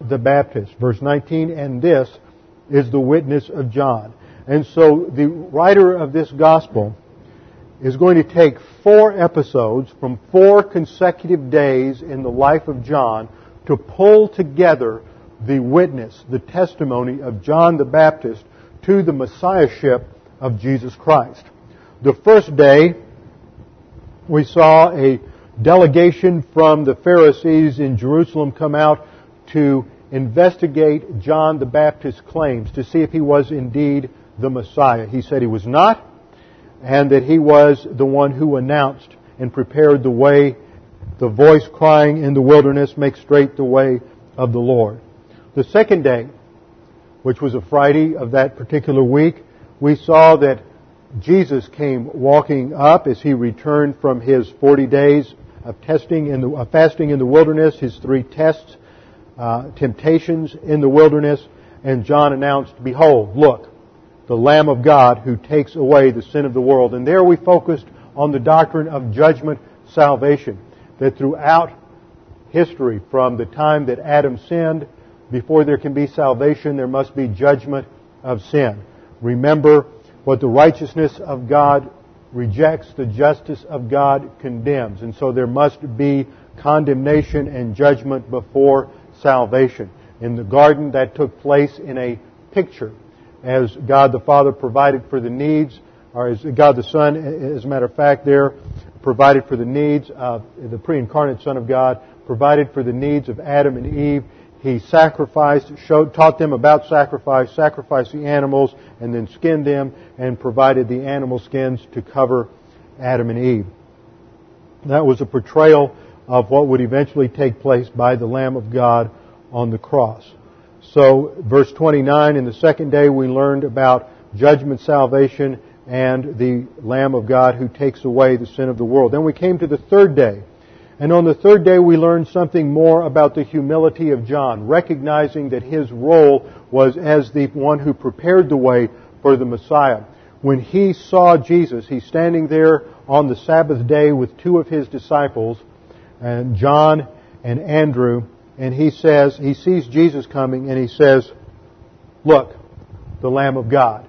the Baptist. Verse 19, and this is the witness of John. And so the writer of this gospel is going to take four episodes from four consecutive days in the life of John to pull together the witness, the testimony of John the Baptist to the Messiahship of Jesus Christ. The first day, we saw a delegation from the Pharisees in Jerusalem come out to investigate John the Baptist's claims to see if he was indeed the Messiah. He said he was not, and that he was the one who announced and prepared the way, the voice crying in the wilderness, make straight the way of the Lord. The second day, which was a Friday of that particular week, we saw that Jesus came walking up as he returned from his 40 days of testing uh, fasting in the wilderness, his three tests, uh, temptations in the wilderness, and John announced, Behold, look, the Lamb of God who takes away the sin of the world. And there we focused on the doctrine of judgment salvation. That throughout history, from the time that Adam sinned, before there can be salvation, there must be judgment of sin. Remember what the righteousness of God rejects, the justice of God condemns. And so there must be condemnation and judgment before salvation. In the garden, that took place in a picture as God the Father provided for the needs, or as God the Son, as a matter of fact, there provided for the needs of the pre-incarnate Son of God, provided for the needs of Adam and Eve. He sacrificed, showed, taught them about sacrifice, sacrificed the animals, and then skinned them, and provided the animal skins to cover Adam and Eve. That was a portrayal of what would eventually take place by the Lamb of God on the cross. So, verse 29, in the second day we learned about judgment, salvation, and the Lamb of God who takes away the sin of the world. Then we came to the third day. And on the third day we learned something more about the humility of John, recognizing that his role was as the one who prepared the way for the Messiah. When he saw Jesus, he's standing there on the Sabbath day with two of his disciples, and John and Andrew, and he says, he sees Jesus coming and he says, look, the Lamb of God.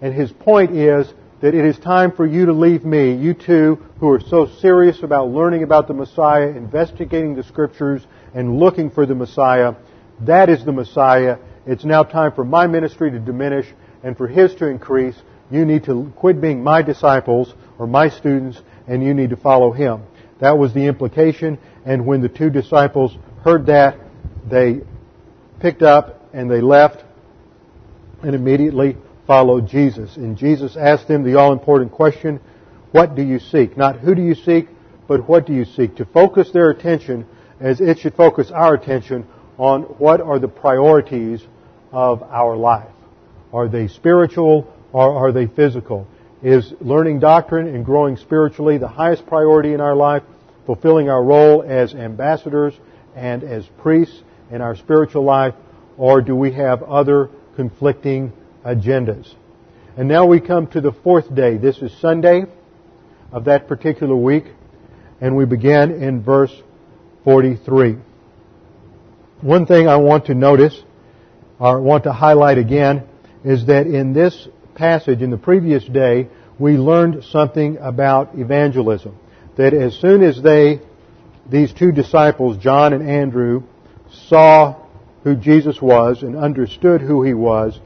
And his point is that it is time for you to leave me, you two who are so serious about learning about the Messiah, investigating the scriptures, and looking for the Messiah. That is the Messiah. It's now time for my ministry to diminish and for his to increase. You need to quit being my disciples or my students and you need to follow him. That was the implication. And when the two disciples heard that, they picked up and they left and immediately followed Jesus. And Jesus asked them the all important question, what do you seek? Not who do you seek, but what do you seek? To focus their attention as it should focus our attention on what are the priorities of our life. Are they spiritual or are they physical? Is learning doctrine and growing spiritually the highest priority in our life? Fulfilling our role as ambassadors and as priests in our spiritual life, or do we have other conflicting agendas? And now we come to the fourth day. This is Sunday of that particular week, and we begin in verse 43. One thing I want to notice, or want to highlight again, is that in this passage, in the previous day, we learned something about evangelism. That as soon as they these two disciples, John and Andrew, saw who Jesus was and understood who he was,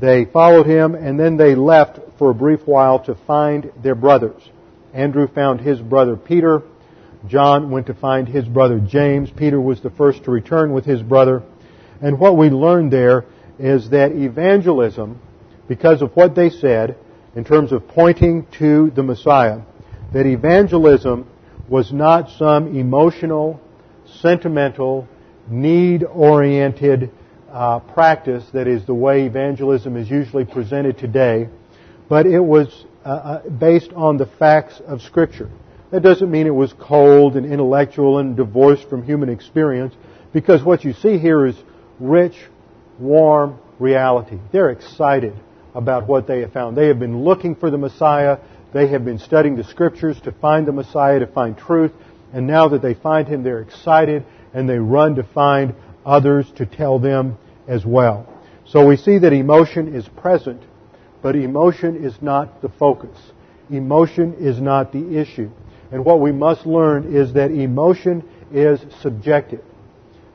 they followed him and then they left for a brief while to find their brothers. Andrew found his brother Peter. John went to find his brother James. Peter was the first to return with his brother. And what we learned there is that evangelism, because of what they said, in terms of pointing to the Messiah, that evangelism was not some emotional, sentimental, need-oriented uh, practice that is the way evangelism is usually presented today, but it was uh, uh, based on the facts of Scripture. That doesn't mean it was cold and intellectual and divorced from human experience, because what you see here is rich, warm reality. They're excited about what they have found. They have been looking for the Messiah. They have been studying the scriptures to find the Messiah, to find truth. And now that they find him, they're excited and they run to find others to tell them as well. So we see that emotion is present, but emotion is not the focus. Emotion is not the issue. And what we must learn is that emotion is subjective.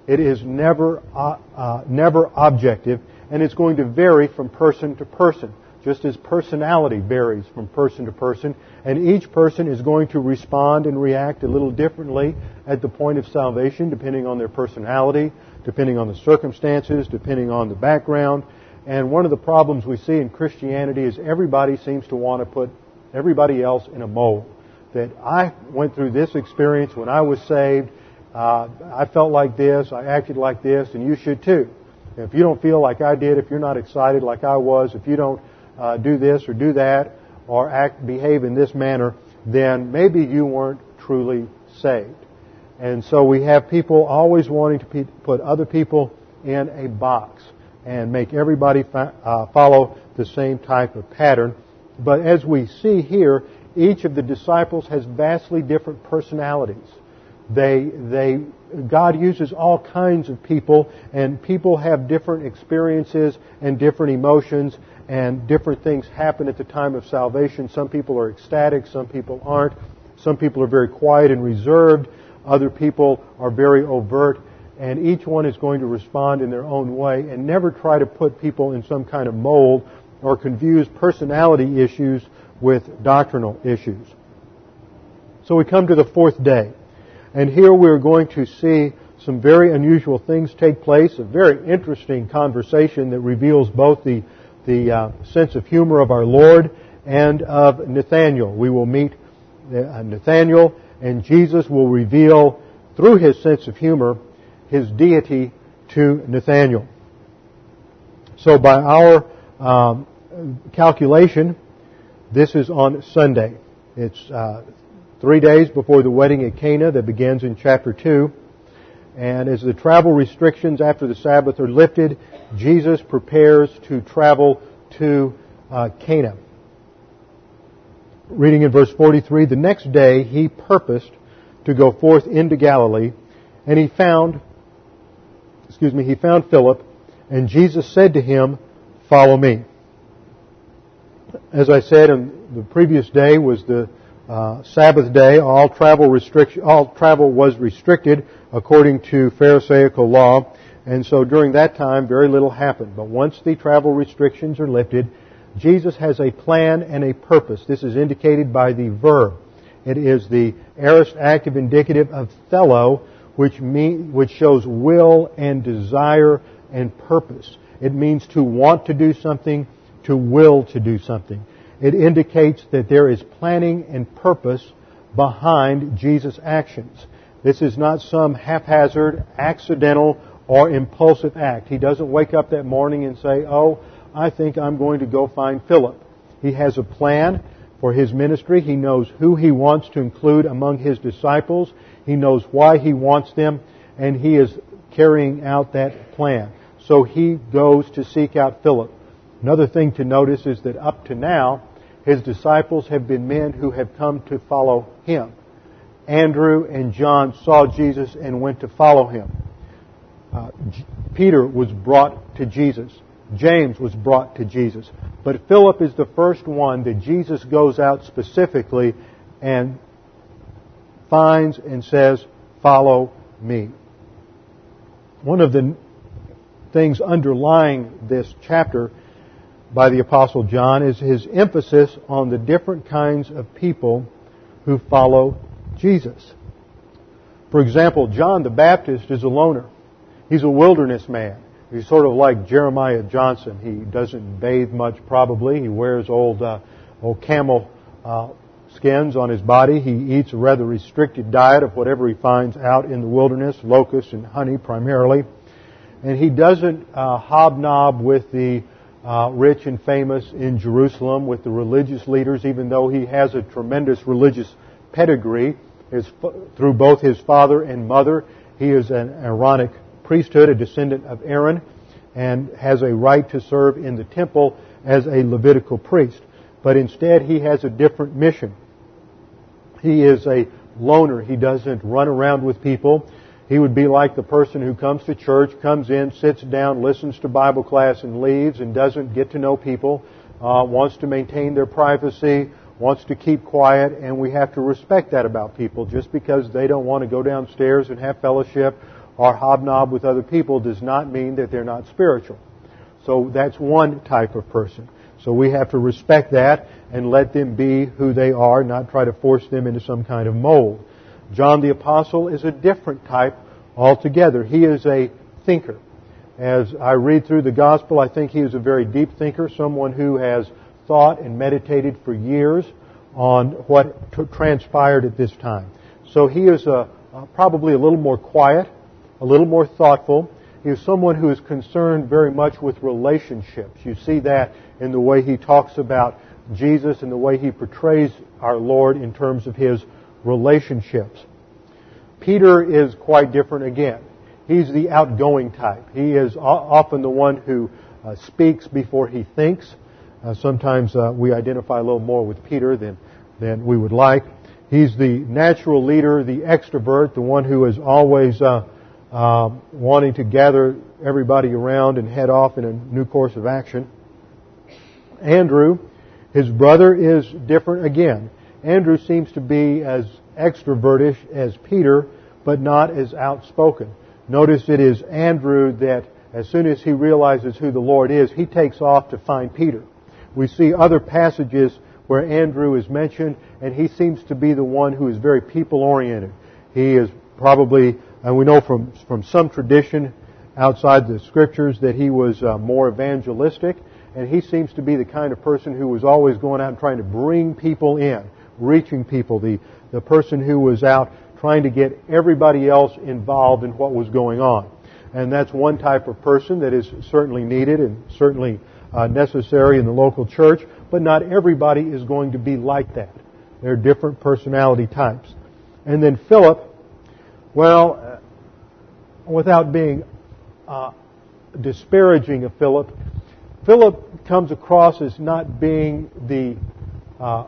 It is never, uh, uh, never objective, and it's going to vary from person to person, just as personality varies from person to person, and each person is going to respond and react a little differently at the point of salvation, depending on their personality, depending on the circumstances, depending on the background. And one of the problems we see in Christianity is everybody seems to want to put everybody else in a mold. That I went through this experience when I was saved, uh, I felt like this, I acted like this, and you should too. If you don't feel like I did, if you're not excited like I was, if you don't uh, do this or do that, or act, behave in this manner, then maybe you weren't truly saved. And so we have people always wanting to put other people in a box and make everybody fa- uh, follow the same type of pattern. But as we see here, each of the disciples has vastly different personalities. They, they, God uses all kinds of people, and people have different experiences and different emotions, and different things happen at the time of salvation. Some people are ecstatic, some people aren't. Some people are very quiet and reserved. Other people are very overt. And each one is going to respond in their own way and never try to put people in some kind of mold or confuse personality issues with doctrinal issues. So we come to the fourth day. And here we're going to see some very unusual things take place, a very interesting conversation that reveals both the, the uh, sense of humor of our Lord and of Nathaniel. We will meet uh, Nathaniel, and Jesus will reveal through his sense of humor his deity to Nathaniel. So by our um, calculation, this is on Sunday. It's uh, three days before the wedding at Cana that begins in chapter 2. And as the travel restrictions after the Sabbath are lifted, Jesus prepares to travel to uh, Cana. Reading in verse 43, the next day he purposed to go forth into Galilee, and he found, excuse me, he found Philip, and Jesus said to him, follow me. As I said, the previous day was the uh, Sabbath day. All travel restriction, all travel was restricted according to Pharisaical law, and so during that time, very little happened. But once the travel restrictions are lifted, Jesus has a plan and a purpose. This is indicated by the verb. It is the aorist active indicative of thelo, which mean, which shows will and desire and purpose. It means to want to do something, to will to do something. It indicates that there is planning and purpose behind Jesus' actions. This is not some haphazard, accidental, or impulsive act. He doesn't wake up that morning and say, Oh, I think I'm going to go find Philip. He has a plan for his ministry. He knows who he wants to include among his disciples. He knows why he wants them, and he is carrying out that plan. So he goes to seek out Philip. Another thing to notice is that up to now, his disciples have been men who have come to follow him. Andrew and John saw Jesus and went to follow him. Uh, Peter was brought to Jesus. James was brought to Jesus. But Philip is the first one that Jesus goes out specifically and finds and says, Follow me. One of the things underlying this chapter by the Apostle John is his emphasis on the different kinds of people who follow Jesus. For example, John the Baptist is a loner. He's a wilderness man. He's sort of like Jeremiah Johnson. He doesn't bathe much probably. He wears old, uh, old camel uh, skins on his body. He eats a rather restricted diet of whatever he finds out in the wilderness, locusts and honey primarily. And he doesn't uh, hobnob with the uh, rich and famous in Jerusalem with the religious leaders, even though he has a tremendous religious pedigree. His, through both his father and mother, he is an Aaronic priesthood, a descendant of Aaron, and has a right to serve in the temple as a Levitical priest. But instead, he has a different mission. He is a loner. He doesn't run around with people. He would be like the person who comes to church, comes in, sits down, listens to Bible class, and leaves, and doesn't get to know people, uh, wants to maintain their privacy, wants to keep quiet, and we have to respect that about people. Just because they don't want to go downstairs and have fellowship or hobnob with other people does not mean that they're not spiritual. So that's one type of person. So we have to respect that and let them be who they are, not try to force them into some kind of mold. John the Apostle is a different type altogether. He is a thinker. As I read through the Gospel, I think he is a very deep thinker, someone who has thought and meditated for years on what t- transpired at this time. So he is a, probably a little more quiet, a little more thoughtful. He is someone who is concerned very much with relationships. You see that in the way he talks about Jesus and the way he portrays our Lord in terms of his relationships. Peter is quite different again. He's the outgoing type. He is often the one who uh, speaks before he thinks. Uh, sometimes uh, we identify a little more with Peter than, than we would like. He's the natural leader, the extrovert, the one who is always uh, uh, wanting to gather everybody around and head off in a new course of action. Andrew, his brother, is different again. Andrew seems to be as extrovertish as Peter, but not as outspoken. Notice it is Andrew that as soon as he realizes who the Lord is, he takes off to find Peter. We see other passages where Andrew is mentioned, and he seems to be the one who is very people oriented. He is probably, and we know from, from some tradition outside the scriptures that he was uh, more evangelistic, and he seems to be the kind of person who was always going out and trying to bring people in, reaching people, the, the person who was out trying to get everybody else involved in what was going on. And that's one type of person that is certainly needed and certainly uh, necessary in the local church, but not everybody is going to be like that. There are different personality types. And then Philip, well, uh, without being uh, disparaging of Philip, Philip comes across as not being the uh, uh,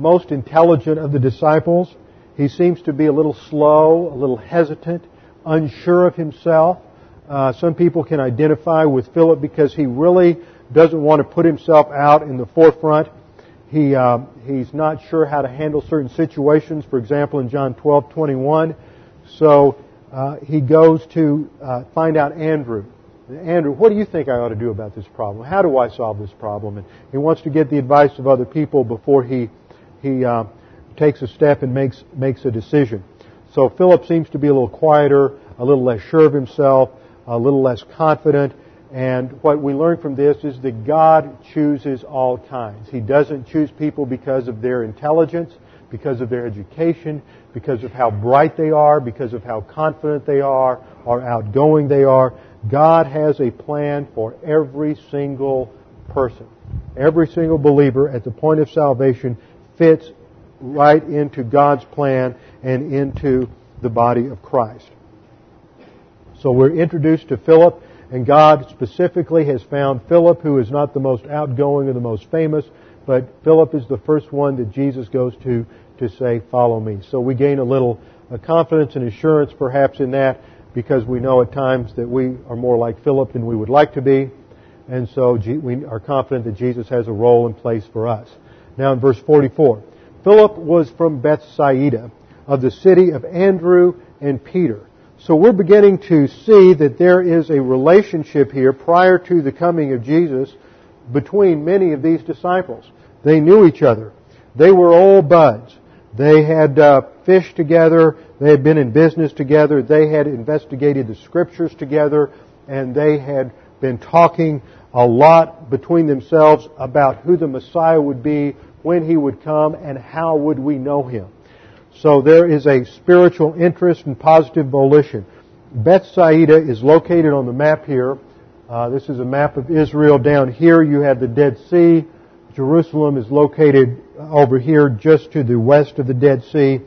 most intelligent of the disciples. He seems to be a little slow, a little hesitant, unsure of himself. Uh, some people can identify with Philip because he really doesn't want to put himself out in the forefront. He uh, he's not sure how to handle certain situations. For example, in John 12:21, so uh, he goes to uh, find out Andrew. Andrew, what do you think I ought to do about this problem? How do I solve this problem? And he wants to get the advice of other people before he he uh, takes a step and makes makes a decision. So Philip seems to be a little quieter, a little less sure of himself, a little less confident. And what we learn from this is that God chooses all kinds. He doesn't choose people because of their intelligence, because of their education, because of how bright they are, because of how confident they are, or outgoing they are. God has a plan for every single person. Every single believer at the point of salvation fits right into God's plan and into the body of Christ. So we're introduced to Philip, and God specifically has found Philip, who is not the most outgoing or the most famous, but Philip is the first one that Jesus goes to to say, Follow me. So we gain a little uh, confidence and assurance perhaps in that because we know at times that we are more like Philip than we would like to be. And so we are confident that Jesus has a role in place for us. Now in verse 44, Philip was from Bethsaida of the city of Andrew and Peter. So we're beginning to see that there is a relationship here prior to the coming of Jesus between many of these disciples. They knew each other. They were old buds. They had uh, fished together. They had been in business together. They had investigated the scriptures together. And they had been talking a lot between themselves about who the Messiah would be, when he would come, and how would we know him. So there is a spiritual interest and positive volition. Bethsaida is located on the map here. Uh, this is a map of Israel. Down here you have the Dead Sea. Jerusalem is located over here just to the west of the Dead Sea.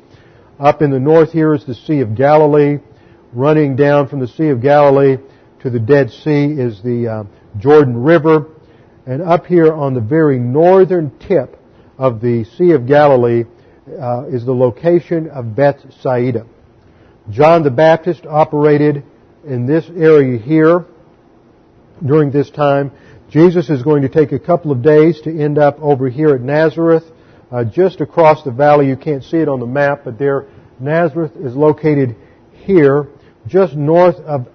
Up in the north here is the Sea of Galilee. Running down from the Sea of Galilee to the Dead Sea is the uh, Jordan River. And up here on the very northern tip of the Sea of Galilee uh, is the location of Bethsaida. John the Baptist operated in this area here during this time. Jesus is going to take a couple of days to end up over here at Nazareth, uh, just across the valley. You can't see it on the map, but there, Nazareth is located here, just north of,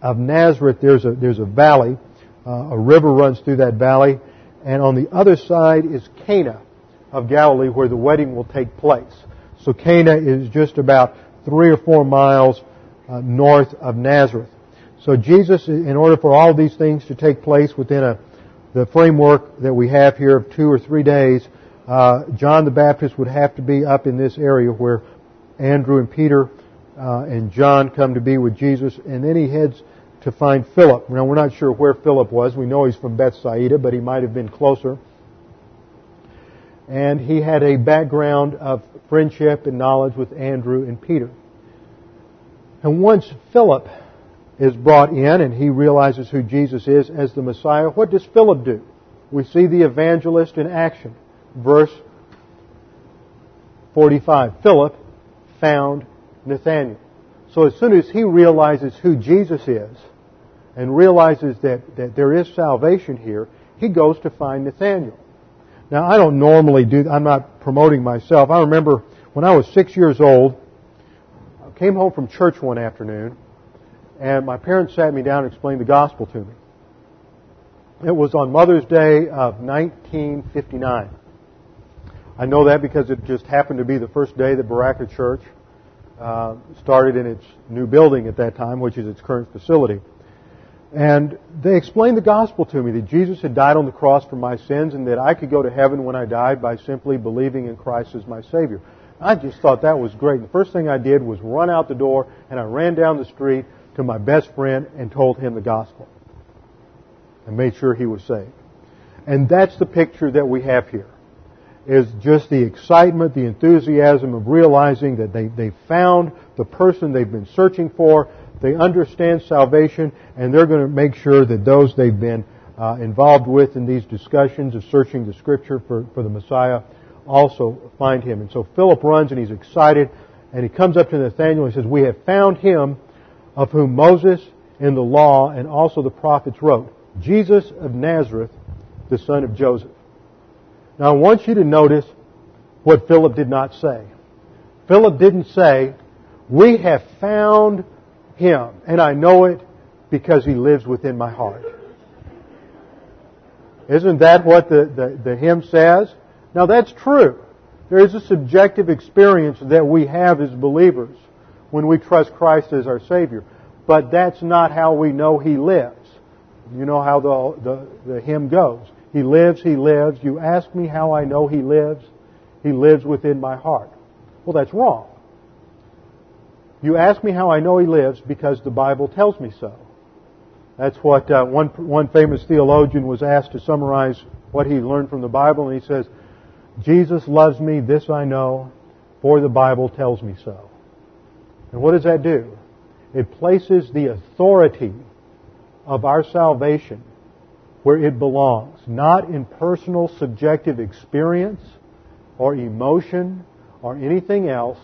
of Nazareth. There's a there's a valley, uh, a river runs through that valley, and on the other side is Cana of Galilee, where the wedding will take place. So Cana is just about three or four miles uh, north of Nazareth. So Jesus, in order for all these things to take place within a, the framework that we have here of two or three days, uh, John the Baptist would have to be up in this area where Andrew and Peter uh, and John come to be with Jesus, and then he heads to find Philip. Now we're not sure where Philip was. We know he's from Bethsaida, but he might have been closer. And he had a background of friendship and knowledge with Andrew and Peter. And once Philip is brought in and he realizes who Jesus is as the Messiah, what does Philip do? We see the evangelist in action. Verse 45. Philip found Nathanael. So as soon as he realizes who Jesus is and realizes that, that there is salvation here, he goes to find Nathanael. Now I don't normally do, I'm not promoting myself. I remember when I was six years old, I came home from church one afternoon and my parents sat me down and explained the gospel to me. It was on Mother's Day of 1959. I know that because it just happened to be the first day that Berachah Church uh, started in its new building at that time, which is its current facility. And they explained the gospel to me that Jesus had died on the cross for my sins and that I could go to heaven when I died by simply believing in Christ as my Savior. I just thought that was great. The first thing I did was run out the door and I ran down the street to my best friend and told him the gospel and made sure he was saved. And that's the picture that we have here is just the excitement, the enthusiasm of realizing that they, they found the person they've been searching for, they understand salvation, and they're going to make sure that those they've been uh, involved with in these discussions of searching the Scripture for, for the Messiah also find him. And so Philip runs and he's excited, and he comes up to Nathanael and says, We have found him of whom Moses in the law and also the prophets wrote, Jesus of Nazareth, the son of Joseph. Now I want you to notice what Philip did not say. Philip didn't say, we have found him and I know it because he lives within my heart. Isn't that what the, the, the hymn says? Now that's true. There is a subjective experience that we have as believers when we trust Christ as our Savior. But that's not how we know He lives. You know how the, the, the hymn goes. He lives, He lives. You ask me how I know He lives. He lives within my heart. Well, that's wrong. You ask me how I know He lives because the Bible tells me so. That's what uh, one, one famous theologian was asked to summarize what he learned from the Bible, and he says, Jesus loves me, this I know, for the Bible tells me so. And what does that do? It places the authority of our salvation where it belongs, not in personal subjective experience or emotion or anything else,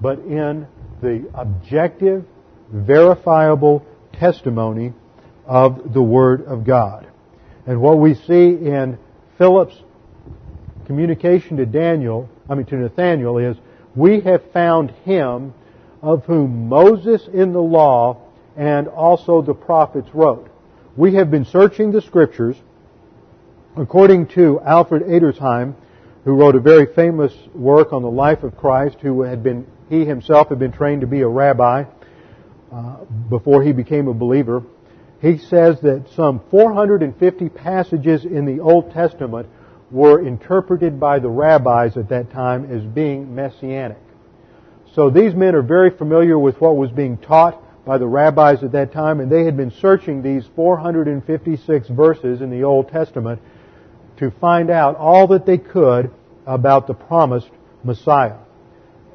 but in the objective, verifiable testimony of the Word of God. And what we see in Philip's communication to Daniel, I mean to Nathaniel is, we have found him of whom Moses in the law and also the prophets wrote. We have been searching the scriptures according to Alfred Edersheim, who wrote a very famous work on the life of Christ, who had been, he himself had been trained to be a rabbi uh, before he became a believer. He says that some 450 passages in the Old Testament were interpreted by the rabbis at that time as being messianic. So these men are very familiar with what was being taught by the rabbis at that time, and they had been searching these 456 verses in the Old Testament to find out all that they could about the promised Messiah.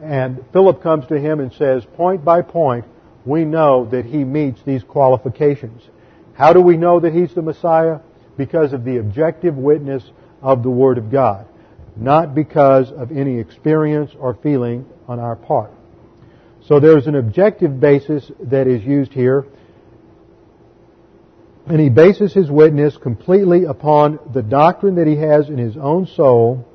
And Philip comes to him and says, point by point, we know that he meets these qualifications. How do we know that he's the Messiah? Because of the objective witness of the Word of God, not because of any experience or feeling on our part. So there's an objective basis that is used here. And he bases his witness completely upon the doctrine that he has in his own soul,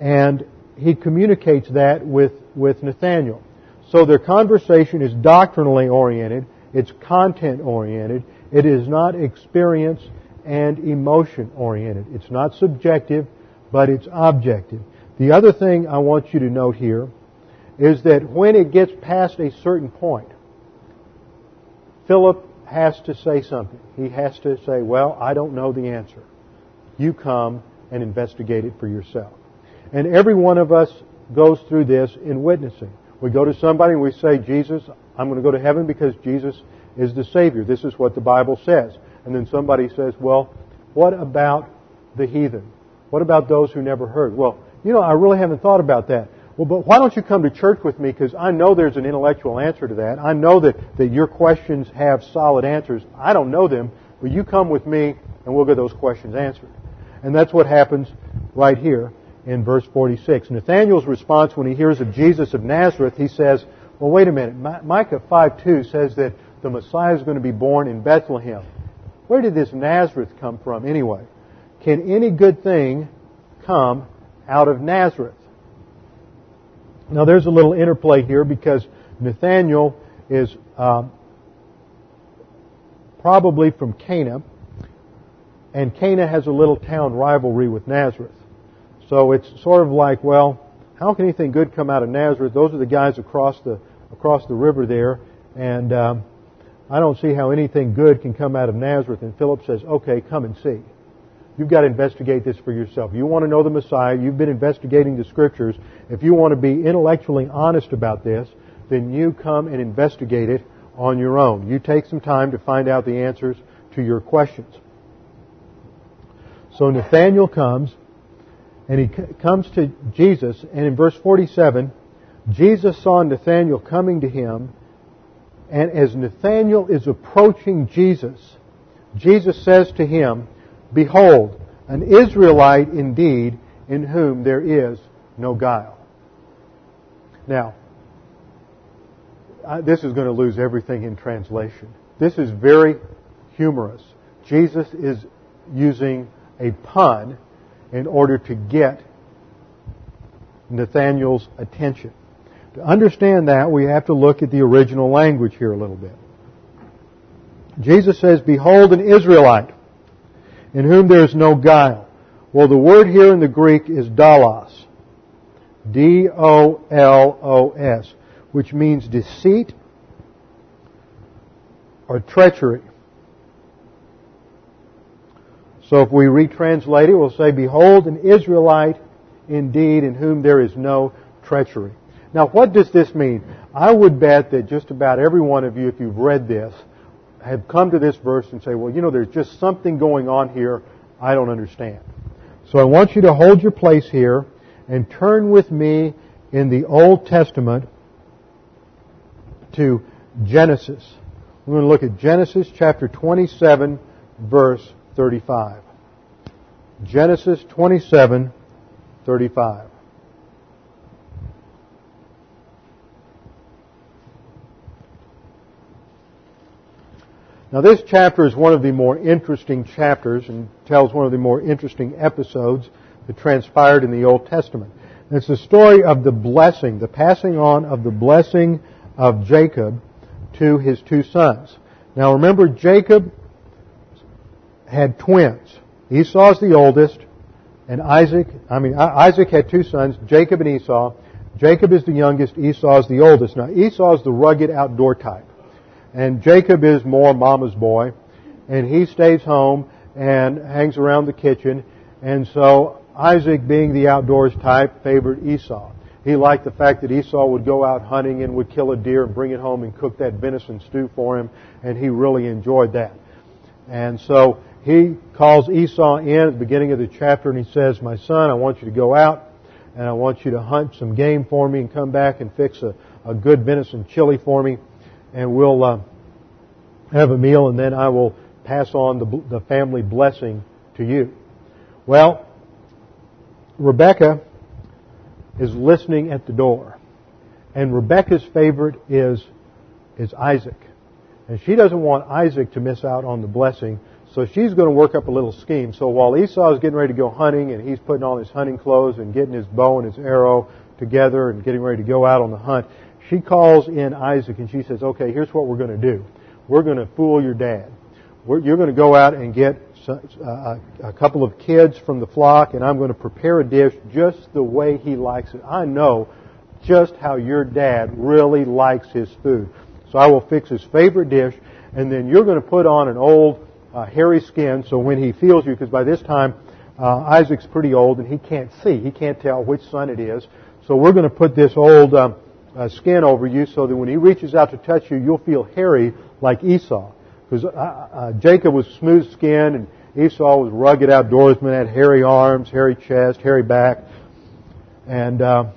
and he communicates that with, with Nathaniel. So their conversation is doctrinally oriented, it's content oriented, it is not experience and emotion oriented. It's not subjective, but it's objective. The other thing I want you to note here is that when it gets past a certain point, Philip has to say something. He has to say, well, I don't know the answer. You come and investigate it for yourself. And every one of us goes through this in witnessing. We go to somebody and we say, Jesus, I'm going to go to heaven because Jesus is the Savior. This is what the Bible says. And then somebody says, well, what about the heathen? What about those who never heard? Well, you know, I really haven't thought about that. Well, but why don't you come to church with me? Because I know there's an intellectual answer to that. I know that, that your questions have solid answers. I don't know them, but you come with me and we'll get those questions answered. And that's what happens right here in verse 46. Nathanael's response when he hears of Jesus of Nazareth, he says, well, wait a minute. Micah 5.2 says that the Messiah is going to be born in Bethlehem. Where did this Nazareth come from anyway? Can any good thing come out of Nazareth? Now there's a little interplay here because Nathaniel is uh, probably from Cana, and Cana has a little town rivalry with Nazareth. So it's sort of like, well, how can anything good come out of Nazareth? Those are the guys across the across the river there, and um, I don't see how anything good can come out of Nazareth. And Philip says, okay, come and see. You've got to investigate this for yourself. You want to know the Messiah. You've been investigating the Scriptures. If you want to be intellectually honest about this, then you come and investigate it on your own. You take some time to find out the answers to your questions. So Nathaniel comes, and he comes to Jesus, and in verse 47, Jesus saw Nathanael coming to him, and as Nathanael is approaching Jesus, Jesus says to him, Behold, an Israelite indeed, in whom there is no guile. Now, this is going to lose everything in translation. This is very humorous. Jesus is using a pun in order to get Nathaniel's attention. To understand that, we have to look at the original language here a little bit. Jesus says, Behold an Israelite in whom there is no guile. Well, the word here in the Greek is dolos. D-O-L-O-S, which means deceit or treachery. So if we retranslate it, we'll say, Behold, an Israelite indeed in whom there is no treachery. Now, what does this mean? I would bet that just about every one of you, if you've read this, have come to this verse and say, well, you know, there's just something going on here I don't understand. So I want you to hold your place here and turn with me in the Old Testament to Genesis. We're going to look at Genesis chapter 27 verse 35. Genesis 27, 35. Now this chapter is one of the more interesting chapters and tells one of the more interesting episodes that transpired in the Old Testament. And it's the story of the blessing, the passing on of the blessing of Jacob to his two sons. Now remember, Jacob had twins. Esau's the oldest, and Isaac, I mean, Isaac had two sons, Jacob and Esau. Jacob is the youngest, Esau is the oldest. Now Esau is the rugged outdoor type. And Jacob is more mama's boy. And he stays home and hangs around the kitchen. And so Isaac, being the outdoors type, favored Esau. He liked the fact that Esau would go out hunting and would kill a deer and bring it home and cook that venison stew for him. And he really enjoyed that. And so he calls Esau in at the beginning of the chapter and he says, My son, I want you to go out and I want you to hunt some game for me and come back and fix a, a good venison chili for me and we'll uh, have a meal, and then I will pass on the, the family blessing to you. Well, Rebecca is listening at the door. And Rebecca's favorite is, is Isaac. And she doesn't want Isaac to miss out on the blessing, so she's going to work up a little scheme. So while Esau is getting ready to go hunting and he's putting on his hunting clothes and getting his bow and his arrow together and getting ready to go out on the hunt, she calls in Isaac and she says, okay, here's what we're going to do. We're going to fool your dad. You're going to go out and get a couple of kids from the flock and I'm going to prepare a dish just the way he likes it. I know just how your dad really likes his food. So I will fix his favorite dish and then you're going to put on an old uh, hairy skin so when he feels you, because by this time uh, Isaac's pretty old and he can't see. He can't tell which son it is. So we're going to put this old um, uh, skin over you so that when he reaches out to touch you, you'll feel hairy like Esau. Because uh, uh, Jacob was smooth skinned and Esau was rugged outdoorsman, had hairy arms, hairy chest, hairy back. And uh,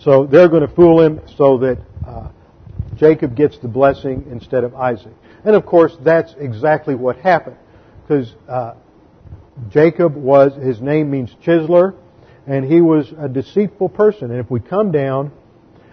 so they're going to fool him so that uh, Jacob gets the blessing instead of Isaac. And of course, that's exactly what happened. Because uh, Jacob was, his name means chiseler, and he was a deceitful person. And if we come down,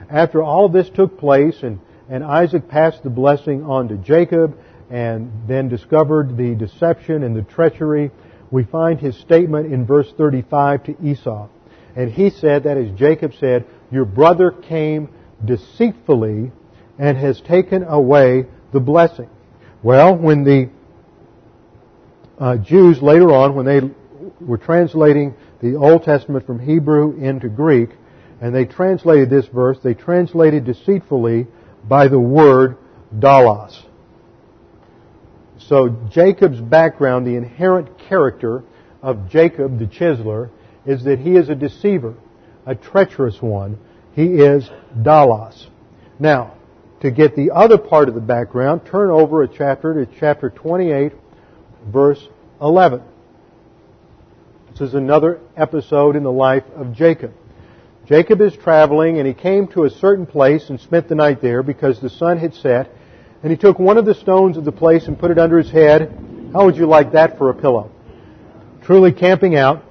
after all of this took place, and, and Isaac passed the blessing on to Jacob, and then discovered the deception and the treachery, we find his statement in verse 35 to Esau. And he said, that is Jacob said, your brother came deceitfully and has taken away the blessing. Well, when the uh, Jews later on, when they were translating the Old Testament from Hebrew into Greek, and they translated this verse, they translated deceitfully by the word dolos. So Jacob's background, the inherent character of Jacob the chiseler, is that he is a deceiver, a treacherous one. He is dolos. Now, to get the other part of the background, turn over a chapter to chapter 28, verse 11. This is another episode in the life of Jacob. Jacob is traveling and he came to a certain place and spent the night there because the sun had set and he took one of the stones of the place and put it under his head. How would you like that for a pillow? Truly camping out.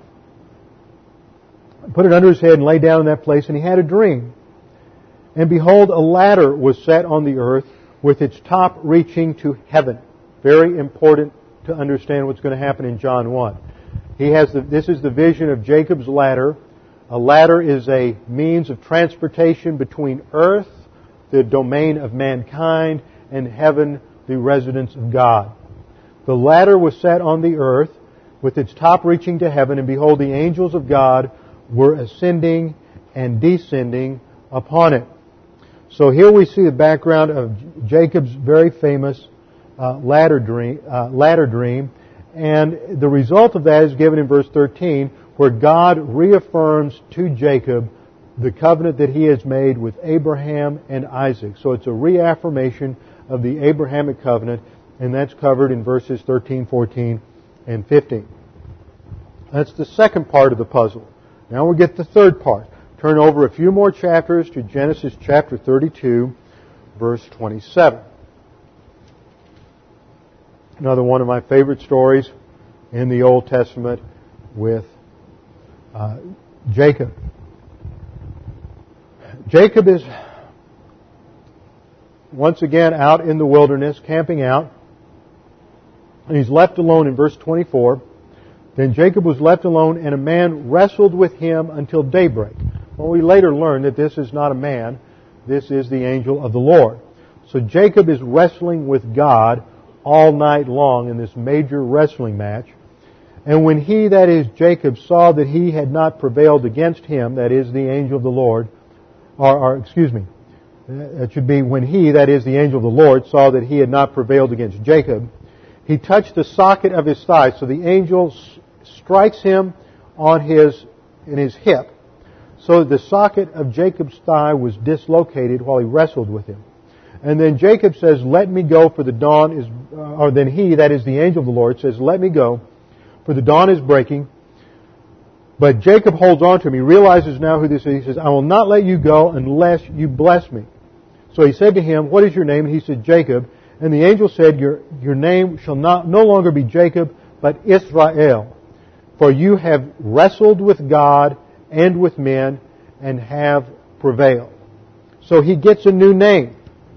Put it under his head and lay down in that place and he had a dream. And behold, a ladder was set on the earth with its top reaching to heaven. Very important to understand what's going to happen in John 1. He has the, this is the vision of Jacob's ladder. A ladder is a means of transportation between earth, the domain of mankind, and heaven, the residence of God. The ladder was set on the earth with its top reaching to heaven, and behold, the angels of God were ascending and descending upon it. So here we see the background of Jacob's very famous uh, ladder dream, uh, ladder dream, and the result of that is given in verse 13, where God reaffirms to Jacob the covenant that he has made with Abraham and Isaac. So it's a reaffirmation of the Abrahamic covenant, and that's covered in verses 13, 14, and 15. That's the second part of the puzzle. Now we get the third part. Turn over a few more chapters to Genesis chapter 32, verse 27. Another one of my favorite stories in the Old Testament with uh, Jacob. Jacob is once again out in the wilderness, camping out. And he's left alone in verse 24. Then Jacob was left alone, and a man wrestled with him until daybreak. Well, we later learn that this is not a man, this is the angel of the Lord. So Jacob is wrestling with God all night long in this major wrestling match. And when he, that is Jacob, saw that he had not prevailed against him, that is the angel of the Lord, or, or excuse me, that should be when he, that is the angel of the Lord, saw that he had not prevailed against Jacob, he touched the socket of his thigh. So the angel strikes him on his, in his hip. So the socket of Jacob's thigh was dislocated while he wrestled with him. And then Jacob says, let me go for the dawn is, uh, or then he, that is the angel of the Lord, says, let me go for the dawn is breaking. But Jacob holds on to him. He realizes now who this is. He says, I will not let you go unless you bless me. So he said to him, What is your name? And he said, Jacob. And the angel said, Your, your name shall not, no longer be Jacob, but Israel. For you have wrestled with God and with men and have prevailed. So he gets a new name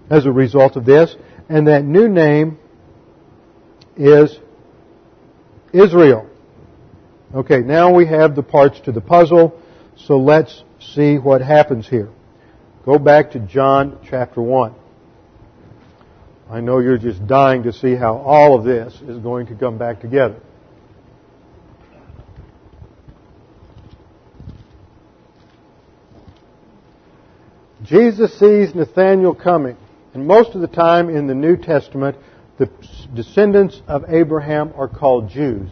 as a result of this, and that new name is Israel. Okay, now we have the parts to the puzzle, so let's see what happens here. Go back to John chapter 1. I know you're just dying to see how all of this is going to come back together. Jesus sees Nathanael coming. And most of the time in the New Testament, the descendants of Abraham are called Jews.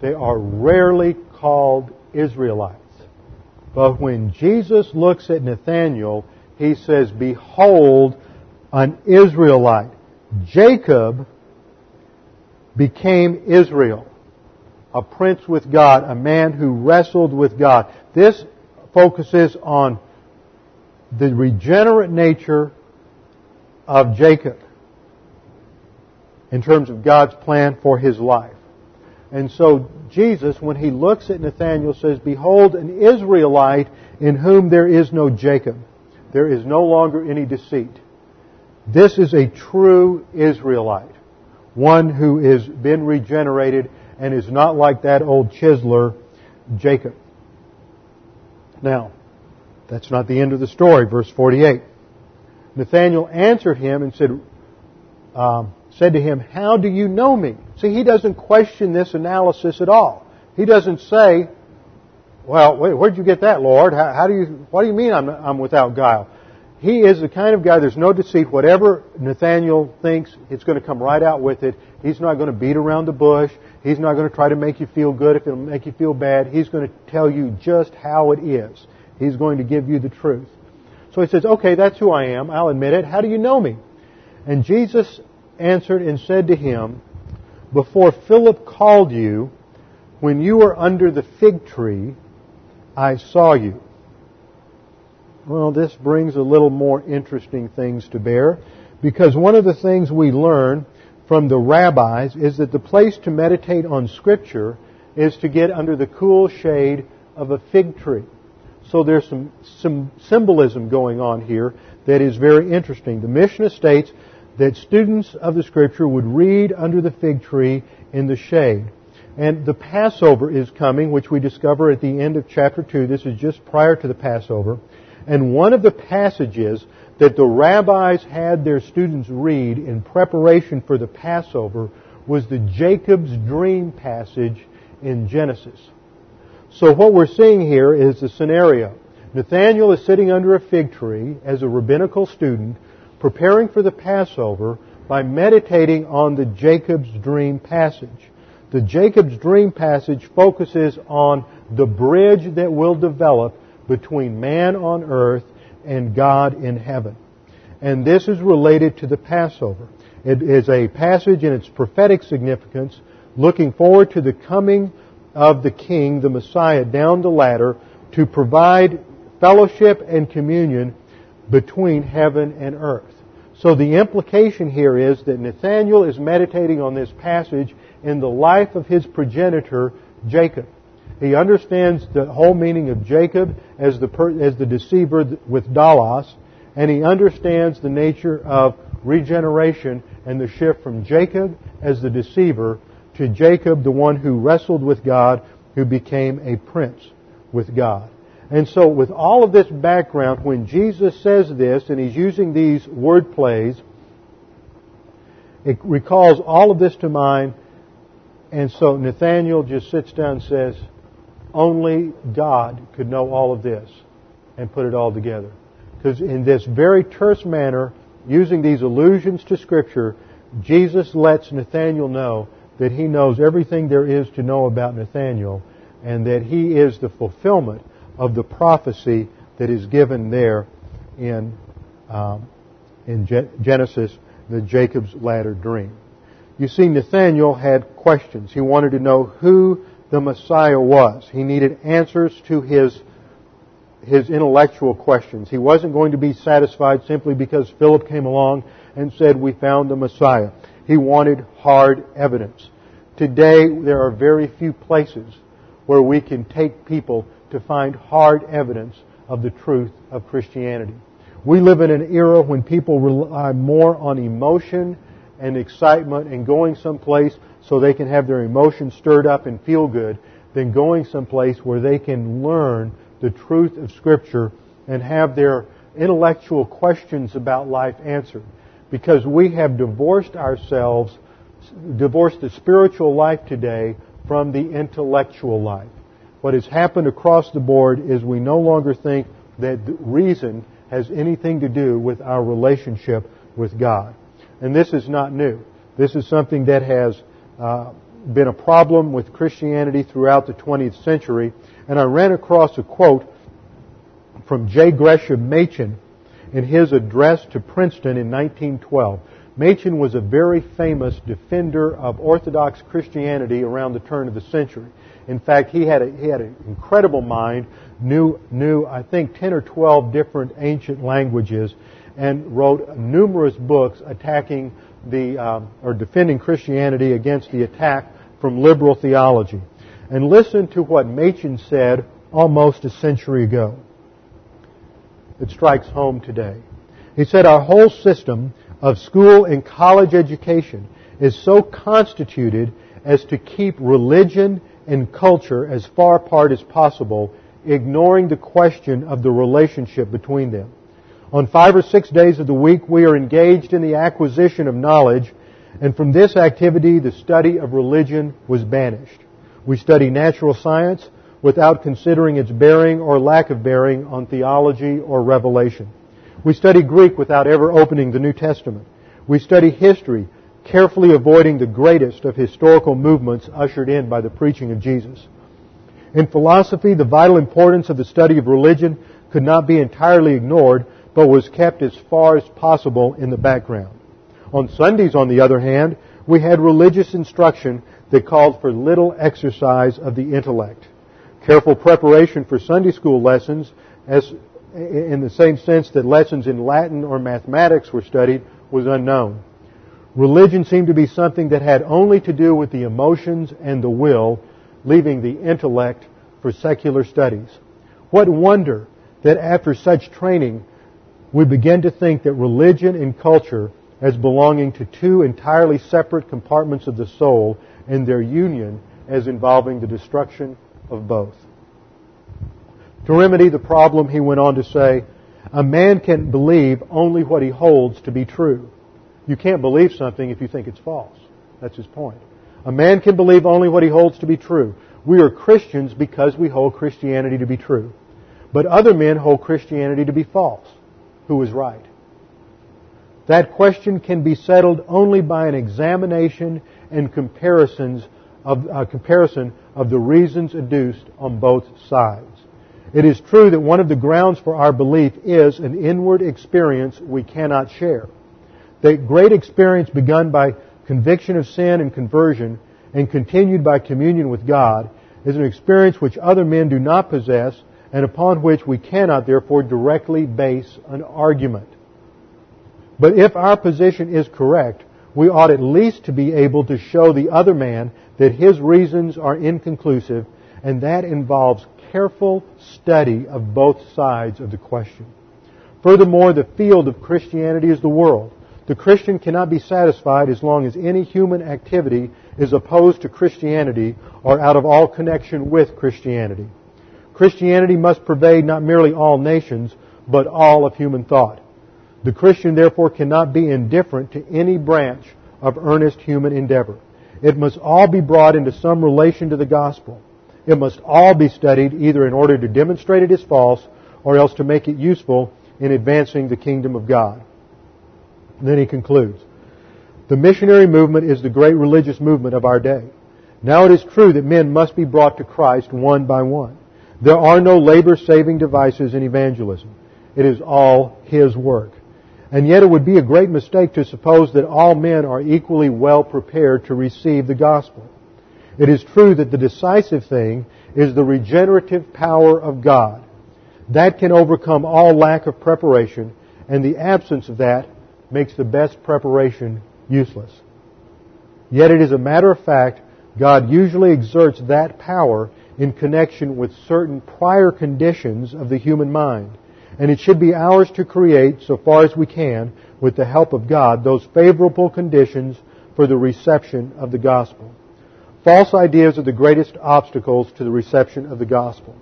They are rarely called Israelites. But when Jesus looks at Nathanael, he says, Behold, an Israelite. Jacob became Israel, a prince with God, a man who wrestled with God. This focuses on the regenerate nature of Jacob in terms of God's plan for his life. And so Jesus, when he looks at Nathanael, says, Behold, an Israelite in whom there is no Jacob. There is no longer any deceit. This is a true Israelite. One who has been regenerated and is not like that old chiseler, Jacob. Now, that's not the end of the story. Verse 48. Nathanael answered him and said, um, said to him, How do you know me? See, he doesn't question this analysis at all. He doesn't say, Well, wait, where'd you get that, Lord? How, how do you, what do you mean I'm, I'm without guile? He is the kind of guy, there's no deceit. Whatever Nathaniel thinks, it's going to come right out with it. He's not going to beat around the bush. He's not going to try to make you feel good if it'll make you feel bad. He's going to tell you just how it is. He's going to give you the truth. So he says, okay, that's who I am. I'll admit it. How do you know me? And Jesus answered and said to him, Before Philip called you, when you were under the fig tree, I saw you. Well, this brings a little more interesting things to bear because one of the things we learn from the rabbis is that the place to meditate on Scripture is to get under the cool shade of a fig tree. So there's some, some symbolism going on here that is very interesting. The Mishnah states that students of the Scripture would read under the fig tree in the shade. And the Passover is coming, which we discover at the end of chapter 2. This is just prior to the Passover. And one of the passages that the rabbis had their students read in preparation for the Passover was the Jacob's dream passage in Genesis. So what we're seeing here is the scenario. Nathaniel is sitting under a fig tree as a rabbinical student, preparing for the Passover by meditating on the Jacob's dream passage. The Jacob's dream passage focuses on the bridge that will develop between man on earth and God in heaven. And this is related to the Passover. It is a passage in its prophetic significance looking forward to the coming of the King, the Messiah, down the ladder to provide fellowship and communion between heaven and earth. So the implication here is that Nathaniel is meditating on this passage in the life of his progenitor, Jacob. He understands the whole meaning of Jacob as the, as the deceiver with dolos, and he understands the nature of regeneration and the shift from Jacob as the deceiver to Jacob, the one who wrestled with God, who became a prince with God. And so with all of this background, when Jesus says this, and he's using these word plays, it recalls all of this to mind, and so Nathaniel just sits down and says, only God could know all of this and put it all together. Because in this very terse manner, using these allusions to Scripture, Jesus lets Nathaniel know that he knows everything there is to know about Nathaniel and that he is the fulfillment of the prophecy that is given there in, um, in Genesis, the Jacob's ladder dream. You see, Nathaniel had questions. He wanted to know who the Messiah was. He needed answers to his, his intellectual questions. He wasn't going to be satisfied simply because Philip came along and said, we found the Messiah. He wanted hard evidence. Today, there are very few places where we can take people to find hard evidence of the truth of Christianity. We live in an era when people rely more on emotion and excitement and going someplace so they can have their emotions stirred up and feel good than going someplace where they can learn the truth of Scripture and have their intellectual questions about life answered. Because we have divorced ourselves, divorced the spiritual life today from the intellectual life. What has happened across the board is we no longer think that reason has anything to do with our relationship with God. And this is not new. This is something that has uh, been a problem with Christianity throughout the 20th century. And I ran across a quote from J. Gresham Machen in his address to Princeton in 1912. Machen was a very famous defender of Orthodox Christianity around the turn of the century. In fact, he had a, he had an incredible mind, knew knew I think 10 or 12 different ancient languages, and wrote numerous books attacking the um, or defending Christianity against the attack from liberal theology. And listen to what Machen said almost a century ago. It strikes home today. He said, Our whole system of school and college education is so constituted as to keep religion and culture as far apart as possible, ignoring the question of the relationship between them. On five or six days of the week, we are engaged in the acquisition of knowledge, and from this activity, the study of religion was banished. We study natural science without considering its bearing or lack of bearing on theology or revelation. We study Greek without ever opening the New Testament. We study history, carefully avoiding the greatest of historical movements ushered in by the preaching of Jesus. In philosophy, the vital importance of the study of religion could not be entirely ignored, but was kept as far as possible in the background. On Sundays, on the other hand, we had religious instruction that called for little exercise of the intellect. Careful preparation for Sunday school lessons as in the same sense that lessons in Latin or mathematics were studied was unknown. Religion seemed to be something that had only to do with the emotions and the will, leaving the intellect for secular studies. What wonder that after such training, we begin to think that religion and culture as belonging to two entirely separate compartments of the soul and their union as involving the destruction of both. To remedy the problem, he went on to say, a man can believe only what he holds to be true. You can't believe something if you think it's false. That's his point. A man can believe only what he holds to be true. We are Christians because we hold Christianity to be true. But other men hold Christianity to be false. Who is right? That question can be settled only by an examination and comparisons of, uh, comparison of the reasons adduced on both sides. It is true that one of the grounds for our belief is an inward experience we cannot share. The great experience begun by conviction of sin and conversion and continued by communion with God is an experience which other men do not possess and upon which we cannot therefore directly base an argument. But if our position is correct, we ought at least to be able to show the other man that his reasons are inconclusive and that involves careful study of both sides of the question. Furthermore, the field of Christianity is the world. The Christian cannot be satisfied as long as any human activity is opposed to Christianity or out of all connection with Christianity. Christianity must pervade not merely all nations, but all of human thought. The Christian therefore cannot be indifferent to any branch of earnest human endeavor. It must all be brought into some relation to the gospel. It must all be studied either in order to demonstrate it is false or else to make it useful in advancing the kingdom of God. And then he concludes. The missionary movement is the great religious movement of our day. Now it is true that men must be brought to Christ one by one. There are no labor saving devices in evangelism. It is all His work. And yet it would be a great mistake to suppose that all men are equally well prepared to receive the gospel. It is true that the decisive thing is the regenerative power of God. That can overcome all lack of preparation, and the absence of that makes the best preparation useless. Yet it is a matter of fact, God usually exerts that power in connection with certain prior conditions of the human mind. And it should be ours to create, so far as we can, with the help of God, those favorable conditions for the reception of the gospel. False ideas are the greatest obstacles to the reception of the gospel.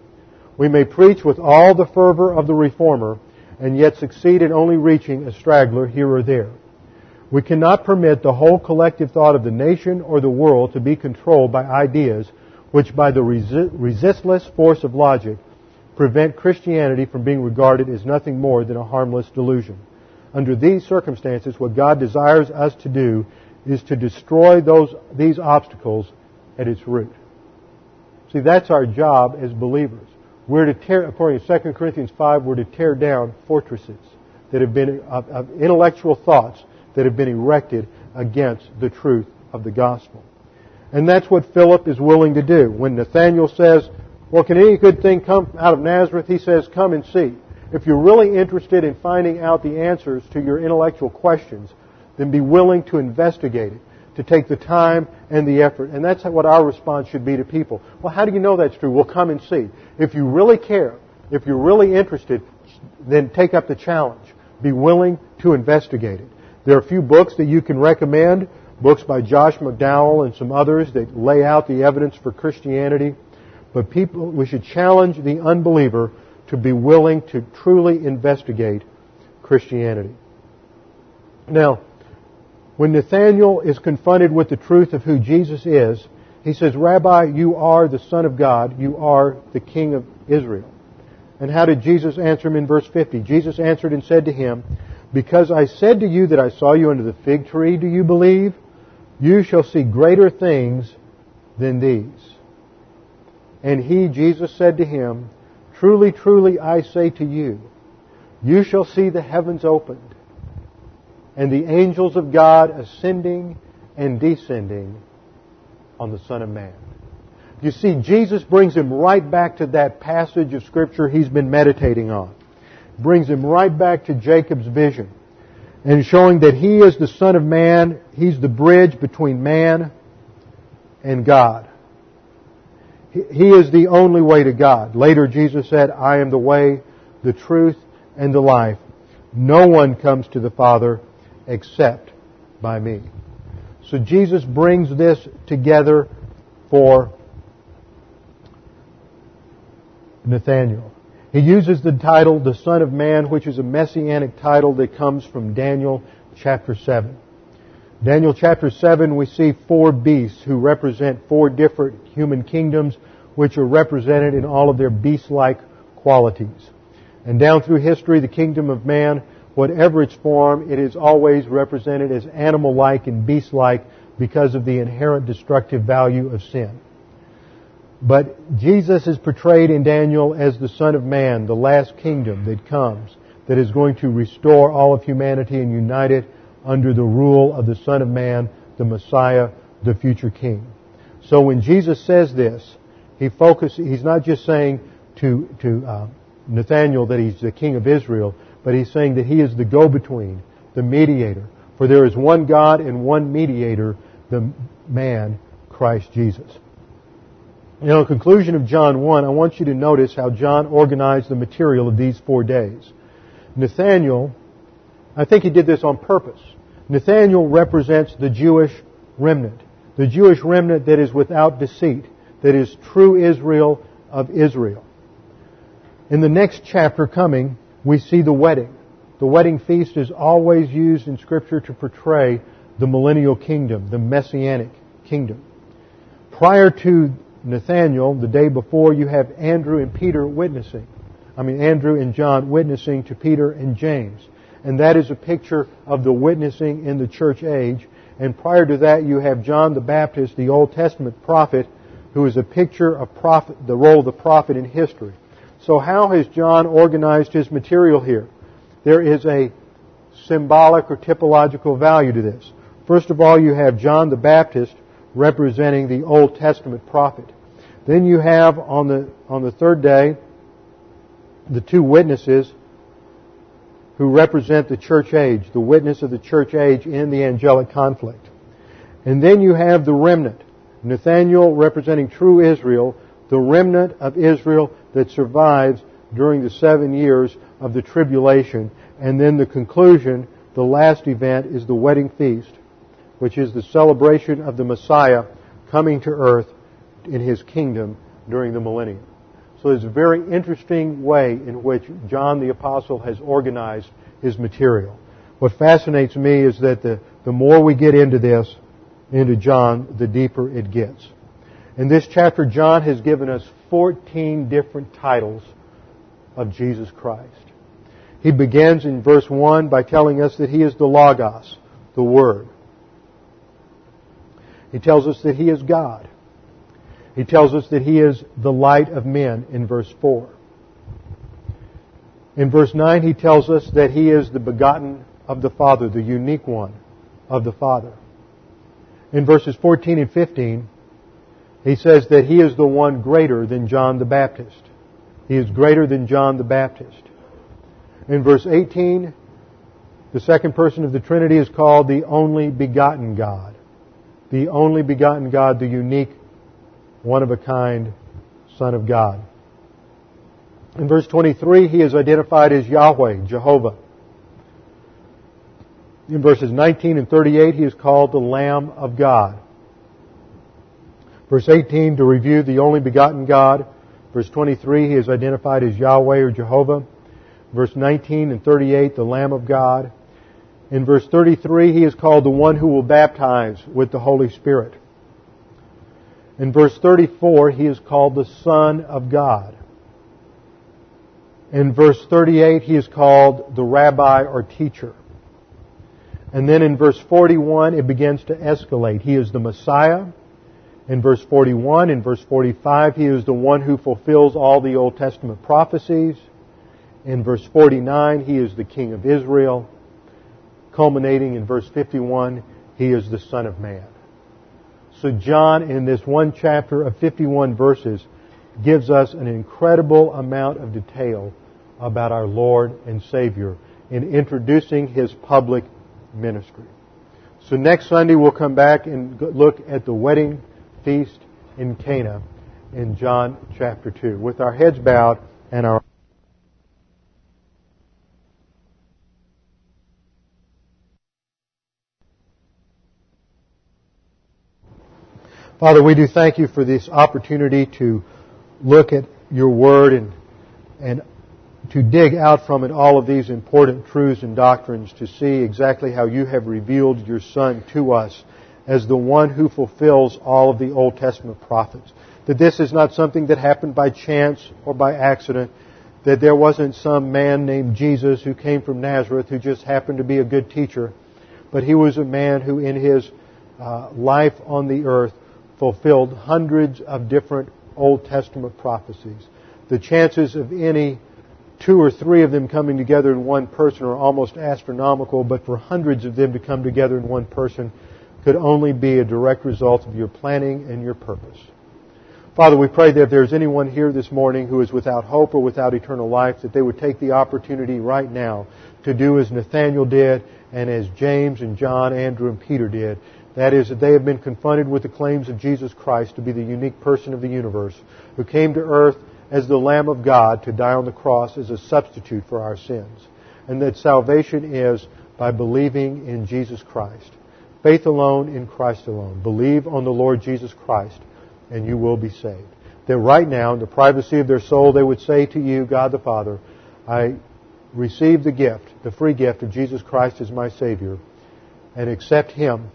We may preach with all the fervor of the reformer and yet succeed in only reaching a straggler here or there. We cannot permit the whole collective thought of the nation or the world to be controlled by ideas which by the resistless force of logic prevent Christianity from being regarded as nothing more than a harmless delusion. Under these circumstances, what God desires us to do is to destroy those, these obstacles at its root. See, that's our job as believers. We're to tear, according to 2 Corinthians 5, we're to tear down fortresses that have been, of, of intellectual thoughts that have been erected against the truth of the gospel. And that's what Philip is willing to do. When Nathanael says, well, can any good thing come out of Nazareth? He says, come and see. If you're really interested in finding out the answers to your intellectual questions, then be willing to investigate it, to take the time and the effort. And that's what our response should be to people. Well, how do you know that's true? Well, come and see. If you really care, if you're really interested, then take up the challenge. Be willing to investigate it. There are a few books that you can recommend, books by Josh McDowell and some others that lay out the evidence for Christianity. But people, we should challenge the unbeliever to be willing to truly investigate Christianity. Now, when Nathanael is confronted with the truth of who Jesus is, he says, Rabbi, you are the Son of God. You are the King of Israel. And how did Jesus answer him in verse 50? Jesus answered and said to him, Because I said to you that I saw you under the fig tree, do you believe? You shall see greater things than these. And he, Jesus, said to him, Truly, truly, I say to you, you shall see the heavens opened, and the angels of God ascending and descending on the Son of Man. You see, Jesus brings him right back to that passage of Scripture he's been meditating on. Brings him right back to Jacob's vision. And showing that he is the Son of Man, he's the bridge between man and God. He is the only way to God. Later, Jesus said, I am the way, the truth, and the life. No one comes to the Father except by me. So Jesus brings this together for Nathaniel. He uses the title, the Son of Man, which is a messianic title that comes from Daniel chapter 7. Daniel chapter 7, we see four beasts who represent four different human kingdoms, which are represented in all of their beast-like qualities. And down through history, the kingdom of man, whatever its form, it is always represented as animal-like and beast-like because of the inherent destructive value of sin. But Jesus is portrayed in Daniel as the Son of Man, the last kingdom that comes, that is going to restore all of humanity and unite it under the rule of the Son of Man, the Messiah, the future King. So when Jesus says this, he focuses, he's not just saying to, to uh, Nathaniel that he's the King of Israel, but he's saying that he is the go-between, the mediator. For there is one God and one mediator, the man, Christ Jesus. Now, in conclusion of John 1, I want you to notice how John organized the material of these four days. Nathaniel, I think he did this on purpose. Nathaniel represents the Jewish remnant, the Jewish remnant that is without deceit, that is true Israel of Israel. In the next chapter coming, we see the wedding. The wedding feast is always used in Scripture to portray the millennial kingdom, the messianic kingdom. Prior to Nathaniel, the day before, you have Andrew and Peter witnessing. I mean, Andrew and John witnessing to Peter and James and that is a picture of the witnessing in the church age. And prior to that, you have John the Baptist, the Old Testament prophet, who is a picture of prophet, the role of the prophet in history. So how has John organized his material here? There is a symbolic or typological value to this. First of all, you have John the Baptist representing the Old Testament prophet. Then you have on the, on the third day, the two witnesses who represent the church age, the witness of the church age in the angelic conflict. And then you have the remnant. Nathaniel representing true Israel, the remnant of Israel that survives during the seven years of the tribulation. And then the conclusion, the last event, is the wedding feast, which is the celebration of the Messiah coming to earth in his kingdom during the millennium. So it's a very interesting way in which John the Apostle has organized his material. What fascinates me is that the, the more we get into this, into John, the deeper it gets. In this chapter, John has given us 14 different titles of Jesus Christ. He begins in verse 1 by telling us that He is the Logos, the Word. He tells us that He is God. He tells us that He is the light of men in verse 4. In verse 9, He tells us that He is the begotten of the Father, the unique one of the Father. In verses 14 and 15, He says that He is the one greater than John the Baptist. He is greater than John the Baptist. In verse 18, the second person of the Trinity is called the only begotten God. The only begotten God, the unique one of a kind Son of God. In verse 23, he is identified as Yahweh, Jehovah. In verses 19 and 38, he is called the Lamb of God. Verse 18, to review the only begotten God. Verse 23, he is identified as Yahweh or Jehovah. Verse 19 and 38, the Lamb of God. In verse 33, he is called the one who will baptize with the Holy Spirit. In verse 34, he is called the Son of God. In verse 38, he is called the Rabbi or Teacher. And then in verse 41, it begins to escalate. He is the Messiah. In verse 41, in verse 45, he is the one who fulfills all the Old Testament prophecies. In verse 49, he is the King of Israel. Culminating in verse 51, he is the Son of Man. So John, in this one chapter of 51 verses, gives us an incredible amount of detail about our Lord and Savior in introducing His public ministry. So next Sunday we'll come back and look at the wedding feast in Cana in John chapter 2 with our heads bowed and our Father, we do thank you for this opportunity to look at your word and, and to dig out from it all of these important truths and doctrines to see exactly how you have revealed your Son to us as the one who fulfills all of the Old Testament prophets. That this is not something that happened by chance or by accident. That there wasn't some man named Jesus who came from Nazareth who just happened to be a good teacher. But he was a man who in his uh, life on the earth fulfilled hundreds of different Old Testament prophecies. The chances of any two or three of them coming together in one person are almost astronomical, but for hundreds of them to come together in one person could only be a direct result of your planning and your purpose. Father, we pray that if there's anyone here this morning who is without hope or without eternal life, that they would take the opportunity right now to do as Nathaniel did and as James and John, Andrew and Peter did, that is, that they have been confronted with the claims of Jesus Christ to be the unique person of the universe, who came to earth as the Lamb of God to die on the cross as a substitute for our sins. And that salvation is by believing in Jesus Christ. Faith alone in Christ alone. Believe on the Lord Jesus Christ and you will be saved. That right now, in the privacy of their soul, they would say to you, God the Father, I receive the gift, the free gift of Jesus Christ as my Savior, and accept Him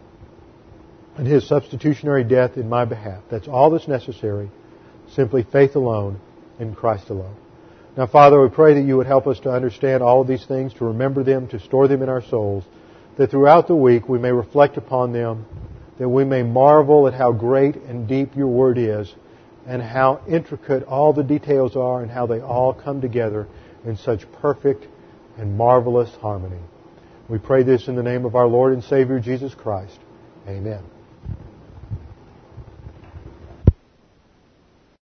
and his substitutionary death in my behalf. That's all that's necessary. Simply faith alone in Christ alone. Now, Father, we pray that you would help us to understand all of these things, to remember them, to store them in our souls, that throughout the week we may reflect upon them, that we may marvel at how great and deep your word is, and how intricate all the details are, and how they all come together in such perfect and marvelous harmony. We pray this in the name of our Lord and Savior Jesus Christ. Amen.